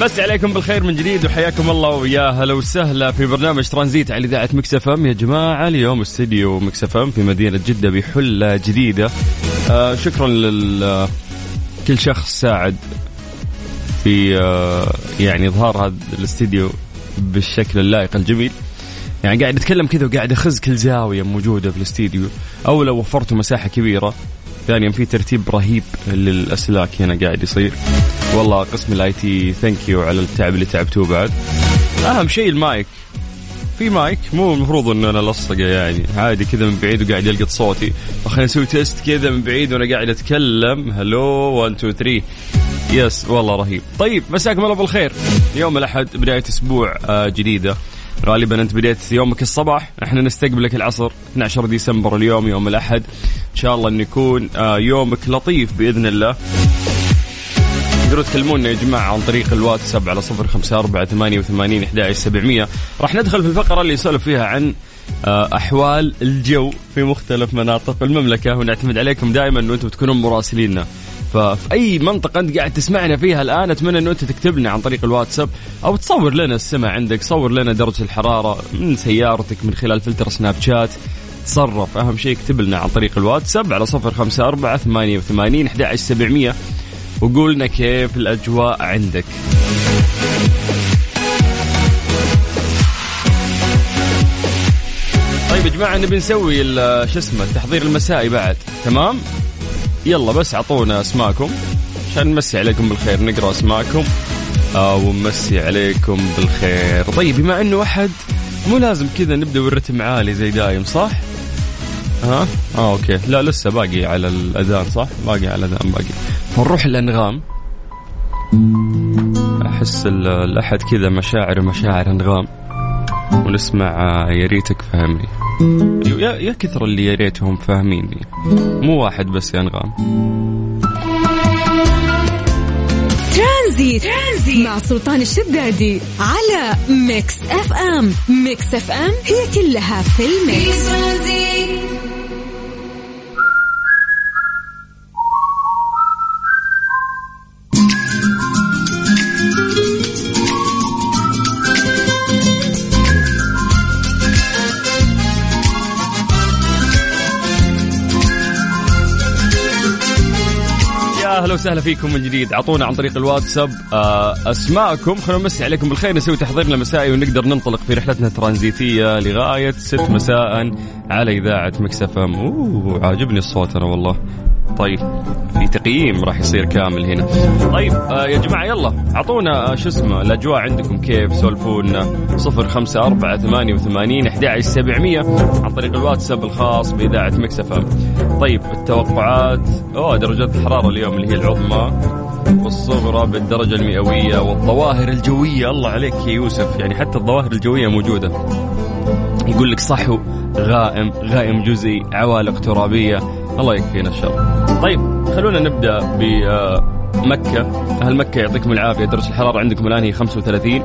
مسي عليكم بالخير من جديد وحياكم الله ويا هلا وسهلا في برنامج ترانزيت على إذاعة Mix FM. يا جماعة اليوم استديو Mix FM في مدينة جدة بحلة جديدة. آه شكرا لل كل شخص ساعد في آه يعني إظهار هذا الاستديو بالشكل اللائق الجميل. يعني قاعد أتكلم كذا وقاعد أخز كل زاوية موجودة في الاستديو. أولا وفرتوا مساحة كبيرة ثانيا في ترتيب رهيب للأسلاك هنا قاعد يصير. والله قسم ال IT thank you على التعب اللي تعبتوه بعد. أهم شيء المايك. في مايك؟ مو المفروض ان أنا لصقه يعني. عادي كذا من بعيد وقاعد يلقط صوتي. فخلينا نسوي test كذا من بعيد وأنا قاعد أتكلم. hello 1 2 3 yes والله رهيب. طيب مساكم الله بالخير. يوم الأحد بداية أسبوع آه، جديدة. غالبا أنت بديت يومك الصباح. إحنا نستقبلك العصر 12 ديسمبر اليوم يوم الأحد. إن شاء الله انه يكون آه، يومك لطيف بإذن الله. تقدروا تكلمونا يا جماعة عن طريق الواتساب على صفر خمسة أربعة ثمانية وثمانين إحدى سبعمية. راح ندخل في الفقرة اللي يسولف فيها عن آه، أحوال الجو في مختلف مناطق المملكة ونعتمد عليكم دائما أنه أنتم تكونون مراسليننا. ففي أي منطقة أنت قاعد تسمعنا فيها الآن أتمنى انه أنت تكتب لنا عن طريق الواتساب أو تصور لنا السماء عندك صور لنا درجة الحرارة من سيارتك من خلال فلتر سناب شات. تصرف أهم شيء اكتب لنا عن طريق الواتساب على صفر خمسة أربعة ثمانية وثمانين أحد سبعمية. وقولنا كيف الأجواء عندك. طيب يا جماعة نبي نسوي شو اسمه التحضير المسائي بعد. تمام؟ يلا بس أعطونا اسماءكم عشان نمسي عليكم بالخير نقرأ اسماءكم آه ونمسي عليكم بالخير. طيب بما إنه أحد مو لازم كذا نبدأ والرتم عالي زي دايم صح؟ ها؟ آه okay. لا لسه باقي على الأذان صح؟ باقي على الأذان باقي. فنروح الأنغام. أحس الأحد كذا مشاعر مشاعر أنغام. ونسمع آه، يا ريتك فهمني يا كثر اللي يا ريتهم فاهميني. مو واحد بس يا أنغام. ترانزيت. ترانزيت مع سلطان الشدادي على Mix FM. Mix FM هي كلها في ال mix. أهلا وسهلا فيكم من جديد. أعطونا عن طريق الواتساب آه، أسماءكم. خلونا نمسي عليكم بالخير نسوي تحضيرنا مسائي ونقدر ننطلق في رحلتنا الترانزيتية لغاية 6 مساء على إذاعة مكسف أم. أوه عاجبني الصوت أنا والله. طيب في تقييم راح يصير كامل هنا. طيب آه يا جماعة يلا أعطونا آه شو اسمه الأجواء عندكم كيف؟ سولفونا. صفر خمسة أربعة ثمانية وثمانين أحد سبعمية عن طريق الواتساب الخاص بإذاعة مكسفة طيب التوقعات أوه درجات الحرارة اليوم اللي هي العظمى والصغرى بالدرجة المئوية والظواهر الجوية. الله عليك يا يوسف يعني حتى الظواهر الجوية موجودة. يقول لك صحو غائم غائم جزئي عوالق ترابية الله يكفينا الشر طيب خلونا نبدأ بمكة. أهل مكة يعطيكم العافية. درجه الحرارة عندكم الآن هي 35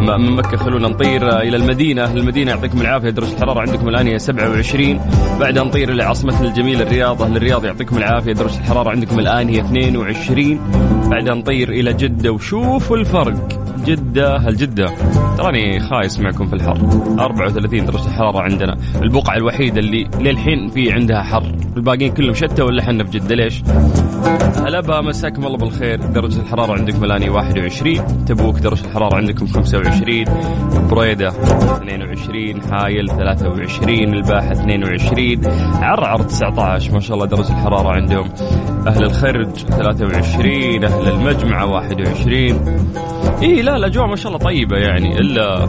من مكة خلونا نطير إلى المدينة. أهل المدينة يعطيكم العافية. درجة الحرارة عندكم الآن هي 27 بعدها نطير إلى عاصمتنا الجميلة الرياض. أهل الرياض يعطيكم العافية. درجة الحرارة عندكم الآن هي 22 بعدها نطير إلى جدة وشوفوا الفرق. جدة هل جدة؟ تراني خايس معكم في الحر. 34 درجة الحرارة عندنا. البقعة الوحيدة اللي للحين في عندها حر. الباقيين كلهم شتى ولا حنا في جدة؟ ليش؟ هلبا مساكم الله بالخير. درجة الحرارة عندكم الآن 21 تبوك درجة الحرارة عندكم 25 بريدة 22 حايل 23 الباحة 22 عرعر 19 ما شاء الله درجة الحرارة عندهم. أهل الخرج 23 أهل المجمعة 21 إيه لا الأجواء ما شاء الله طيبة يعني إلا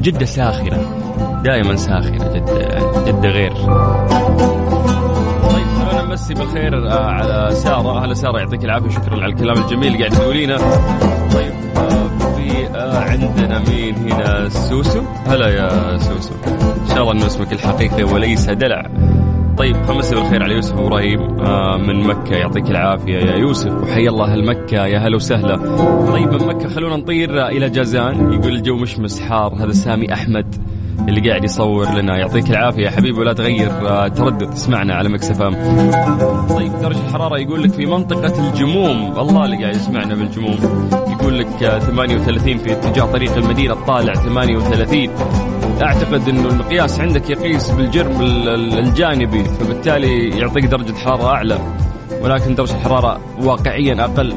جدة ساخنة دائما ساخنة جدة يعني جدة غير. طيب نمسي بالخير آه، على سارة أهلا سارة يعطيك العافية شكرا على الكلام الجميل اللي قاعد تقولينه طيب آه، في آه، عندنا مين هنا؟ سوسو؟ هلا يا سوسو. إن شاء الله أنه اسمك الحقيقي وليس دلع. طيب خمسة بالخير على يوسف إبراهيم آه من مكة. يعطيك العافية يا يوسف وحيا الله مكة يا هلا وسهلا. طيب من مكة خلونا نطير إلى جازان. يقول الجو مشمس حار هذا سامي أحمد اللي قاعد يصور لنا. يعطيك العافية يا حبيبي ولا تغير آه تردد اسمعنا على مكسفام طيب درجة الحرارة يقول لك في منطقة الجموم الله اللي قاعد يسمعنا بالجموم. يقول لك آه 38 في اتجاه طريق المدينة الطالع 38 أعتقد إنه المقياس عندك يقيس بالجرم الجانبي فبالتالي يعطيك درجة حرارة أعلى ولكن درجة الحراره واقعيا أقل.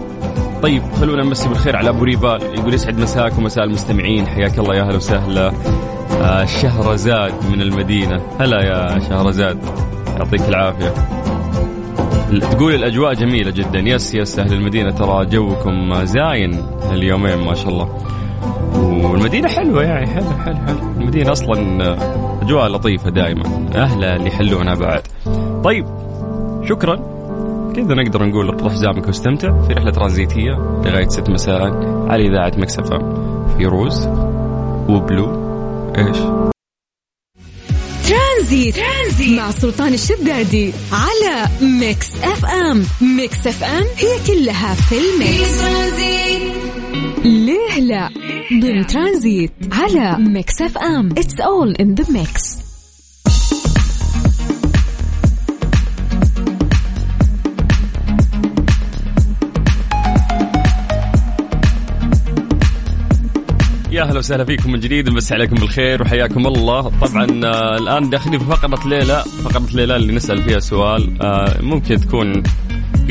طيب خلونا نمسي بالخير على أبو ريفال يقول يسعد مساك ومساء المستمعين حياك الله يا أهلا وسهلا. آه شهرزاد من المدينة. هلا يا شهرزاد يعطيك العافية. تقول الأجواء جميلة جدا. yes yes أهل المدينة ترى جوكم زاين اليومين ما شاء الله. والمدينة حلوة يعني حلو حلو حلو. المدينة أصلا أجواء لطيفة دائما. أهلها اللي يحلونها بعد. طيب شكرا. كذا نقدر نقول اطرح حزامك واستمتع في رحلة ترانزيتية لغاية ست مساء على إذاعة مكسفة في روز وبلو. إيش؟ ترانزيت. ترانزيت. مع سلطان الشدادي على ميكس اف ام. ميكس اف ام هي كلها في الميكس ليه لا؟ ضمن ترانزيت على ميكس اف ام. اتس اول ان ذا ميكس يا أهلا وسهلا فيكم من جديد نمسي عليكم بالخير وحياكم الله. طبعا آه الآن داخلين في فقرة ليله فقرة ليله اللي نسأل فيها سؤال آه ممكن تكون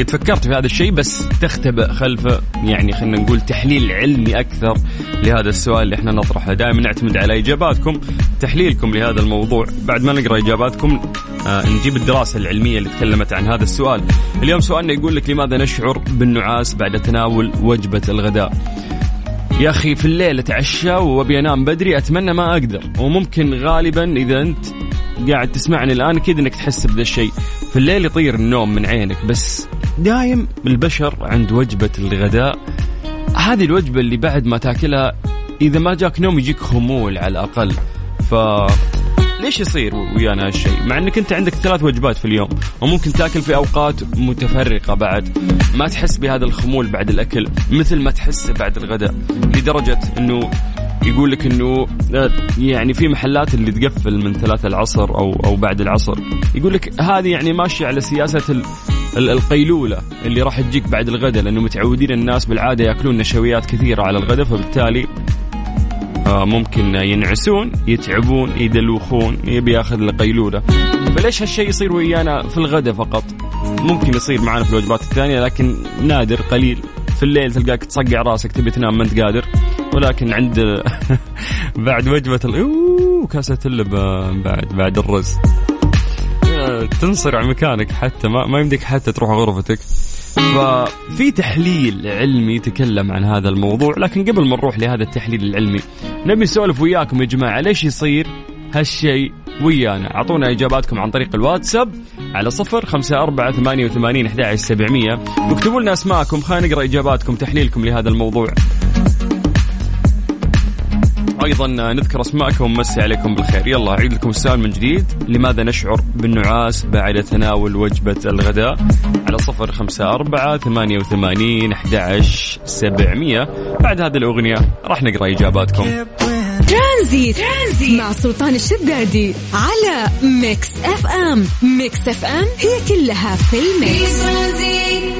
قد فكرت في هذا الشيء بس تختبئ خلفه يعني خلينا نقول تحليل علمي أكثر لهذا السؤال اللي إحنا نطرحه. دائما نعتمد على إجاباتكم تحليلكم لهذا الموضوع. بعد ما نقرأ إجاباتكم آه نجيب الدراسة العلمية اللي تكلمت عن هذا السؤال. اليوم سؤالنا يقول لك لماذا نشعر بالنعاس بعد تناول وجبة الغداء؟ يا أخي في الليل أتعشى وأبي أنام بدري أتمنى ما أقدر. وممكن غالبا إذا أنت قاعد تسمعني الآن أكيد إنك تحس بذا الشيء. في الليل يطير النوم من عينك بس دايم البشر عند وجبة الغداء. هذه الوجبة اللي بعد ما تاكلها إذا ما جاك نوم يجيك خمول على الأقل. ف ليش يصير ويانا هالشيء؟ مع إنك أنت عندك ثلاث وجبات في اليوم وممكن تاكل في أوقات متفرقة بعد. ما تحس بهذا الخمول بعد الأكل مثل ما تحس بعد الغداء لدرجة إنه يقول لك انه يعني في محلات اللي تقفل من ثلاثة العصر أو أو بعد العصر. يقول لك هذه يعني ماشية على سياسة القيلولة اللي راح تجيك بعد الغداء لأنه متعودين الناس بالعادة يأكلون نشويات كثيرة على الغداء فبالتالي آه، ممكن ينعسون يتعبون يدلوخون يبي يأخذ القيلولة. فليش هالشيء يصير ويانا في الغداء فقط؟ ممكن يصير معنا في الوجبات الثانية لكن نادر قليل. في الليل تلقاك تصقع راسك تبي تنام ما أنت قادر. ولكن عند بعد وجبة ال... كاسة اللبن بعد بعد الرز. تنصرع مكانك حتى ما, ما يمديك حتى تروح غرفتك. ففي تحليل علمي يتكلم عن هذا الموضوع لكن قبل ما نروح لهذا التحليل العلمي نبي نسولف وياكم يا جماعة ليش يصير هالشيء ويانا؟ أعطونا إجاباتكم عن طريق الواتساب على صفر خمسة أربعة ثمانية وثمانين أحد سبعمية. واكتبوا لنا أسماءكم خلينا نقرأ إجاباتكم تحليلكم لهذا الموضوع. أيضا نذكر أسماءكم ونمسي عليكم بالخير. يلا أعيد لكم السؤال من جديد. لماذا نشعر بالنعاس بعد تناول وجبة الغداء؟ على صفر خمسة أربعة ثمانية وثمانين أحد سبعمية. بعد هذه الأغنية راح نقرأ إجاباتكم. ترانزيت. ترانزيت مع سلطان الشدادي على Mix FM. Mix FM هي كلها في ال mix.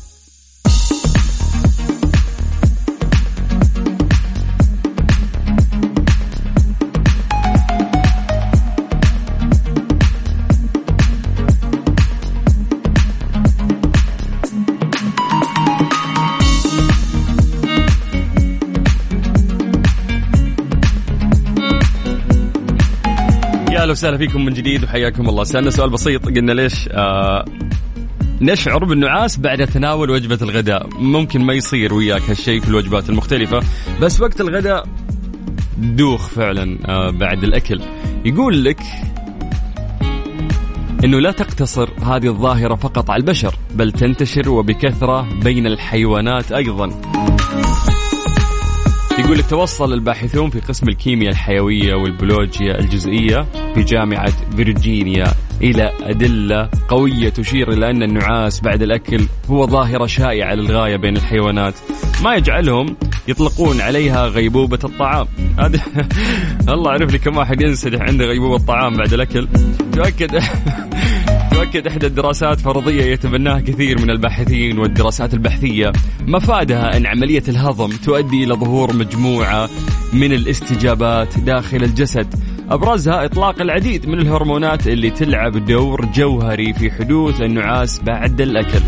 وسهلا فيكم من جديد وحياكم الله. سألنا سؤال بسيط قلنا ليش آه نشعر بالنعاس بعد تناول وجبة الغداء؟ ممكن ما يصير وياك هالشيء في الوجبات المختلفة بس وقت الغداء دوخ فعلا آه بعد الأكل. يقول لك إنه لا تقتصر هذه الظاهرة فقط على البشر بل تنتشر وبكثرة بين الحيوانات أيضا. يقول لك توصل الباحثون في قسم الكيمياء الحيوية والبيولوجيا الجزئية في جامعة فيرجينيا. إلى أدلة قوية تشير إلى أن النعاس بعد الأكل هو ظاهرة شائعة للغاية بين الحيوانات. ما يجعلهم يطلقون عليها غيبوبة الطعام. هذا الله عرف لي كم واحد ينسدح عنده غيبوبة الطعام بعد الأكل. تؤكد تؤكد إحدى الدراسات فرضية يتبناها كثير من الباحثين والدراسات البحثية. مفادها أن عملية الهضم تؤدي إلى ظهور مجموعة من الاستجابات داخل الجسد. أبرزها إطلاق العديد من الهرمونات اللي تلعب دور جوهري في حدوث النعاس بعد الأكل.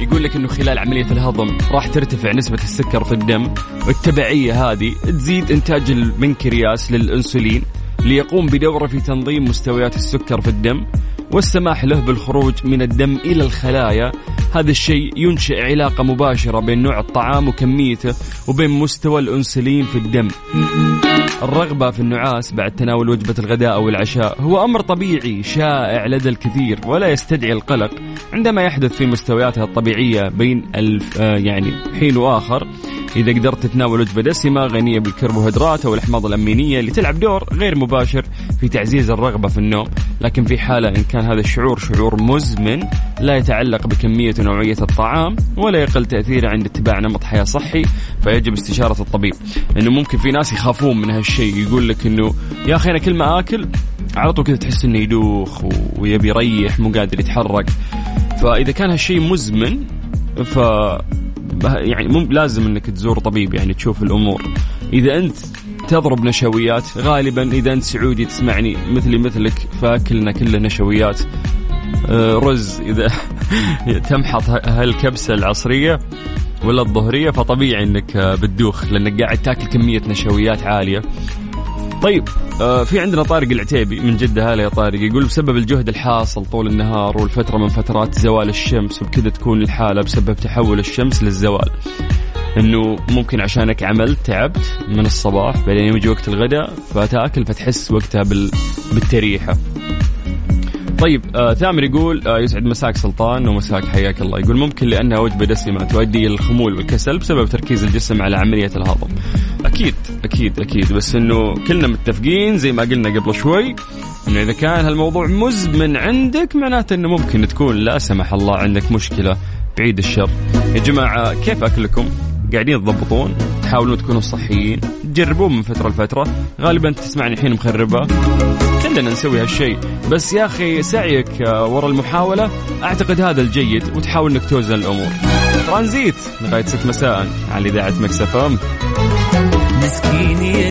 يقول لك إنه خلال عملية الهضم راح ترتفع نسبة السكر في الدم والتبعية هذه تزيد إنتاج البنكرياس للإنسولين ليقوم بدورة في تنظيم مستويات السكر في الدم والسماح له بالخروج من الدم إلى الخلايا هذا الشيء ينشئ علاقة مباشرة بين نوع الطعام وكميته وبين مستوى الأنسولين في الدم. الرغبة في النعاس بعد تناول وجبة الغداء أو العشاء هو أمر طبيعي شائع لدى الكثير ولا يستدعي القلق عندما يحدث في مستوياتها الطبيعية بين ألف آه، يعني حين وآخر. إذا قدرت تتناول وجبة دسمة غنية بالكربوهيدرات أو الأحماض الأمينية اللي تلعب دور غير مباشر في تعزيز الرغبة في النوم لكن في حالة إن كان هذا الشعور شعور مزمن لا يتعلق بكمية ونوعية الطعام ولا يقل تأثيره عند اتباع نمط حياة صحي فيجب استشارة الطبيب. إنه ممكن في ناس يخافون من هالشيء يقول لك إنه يا أخي أنا كل ما آكل على طول كذا تحس إنه يدوخ ويبي يريح مو قادر يتحرك. فإذا كان هالشيء مزمن ف يعني مو لازم إنك تزور طبيب يعني تشوف الأمور. إذا أنت تضرب نشويات. غالبا إذا أنت سعودي تسمعني مثلي مثلك فأكلنا كله نشويات. آه، رز إذا تمحط هالكبسة العصرية ولا الظهرية فطبيعي إنك بتدوخ لأنك قاعد تأكل كمية نشويات عالية. طيب آه في عندنا طارق العتيبي من جدة. هلا يا طارق. يقول بسبب الجهد الحاصل طول النهار والفترة من فترات زوال الشمس وبكذا تكون الحالة بسبب تحول الشمس للزوال. إنه ممكن عشانك عملت تعبت من الصباح بعدين يجي وقت الغداء فتأكل فتحس وقتها بال... بالتريحة. طيب آه ثامر يقول آه يسعد مساك سلطان ومساك حياك الله. يقول ممكن لأنها وجبة دسمة تؤدي إلى الخمول والكسل بسبب تركيز الجسم على عملية الهضم. أكيد أكيد أكيد. بس إنه كلنا متفقين زي ما قلنا قبل شوي إنه إذا كان هالموضوع مزمن عندك معناته إنه ممكن تكون لا سمح الله عندك مشكلة بعيد الشر. يا جماعة كيف أكلكم؟ قاعدين تضبطون تحاولون تكونوا صحيين تجربون من فترة لفترة غالبا تسمعني الحين مخربة. كلنا نسوي هالشيء. بس يا أخي سعيك ورا المحاولة أعتقد هذا الجيد وتحاول إنك توزن الأمور. ترانزيت لغاية 6 مساء على إذاعة مكسف أم. مسكين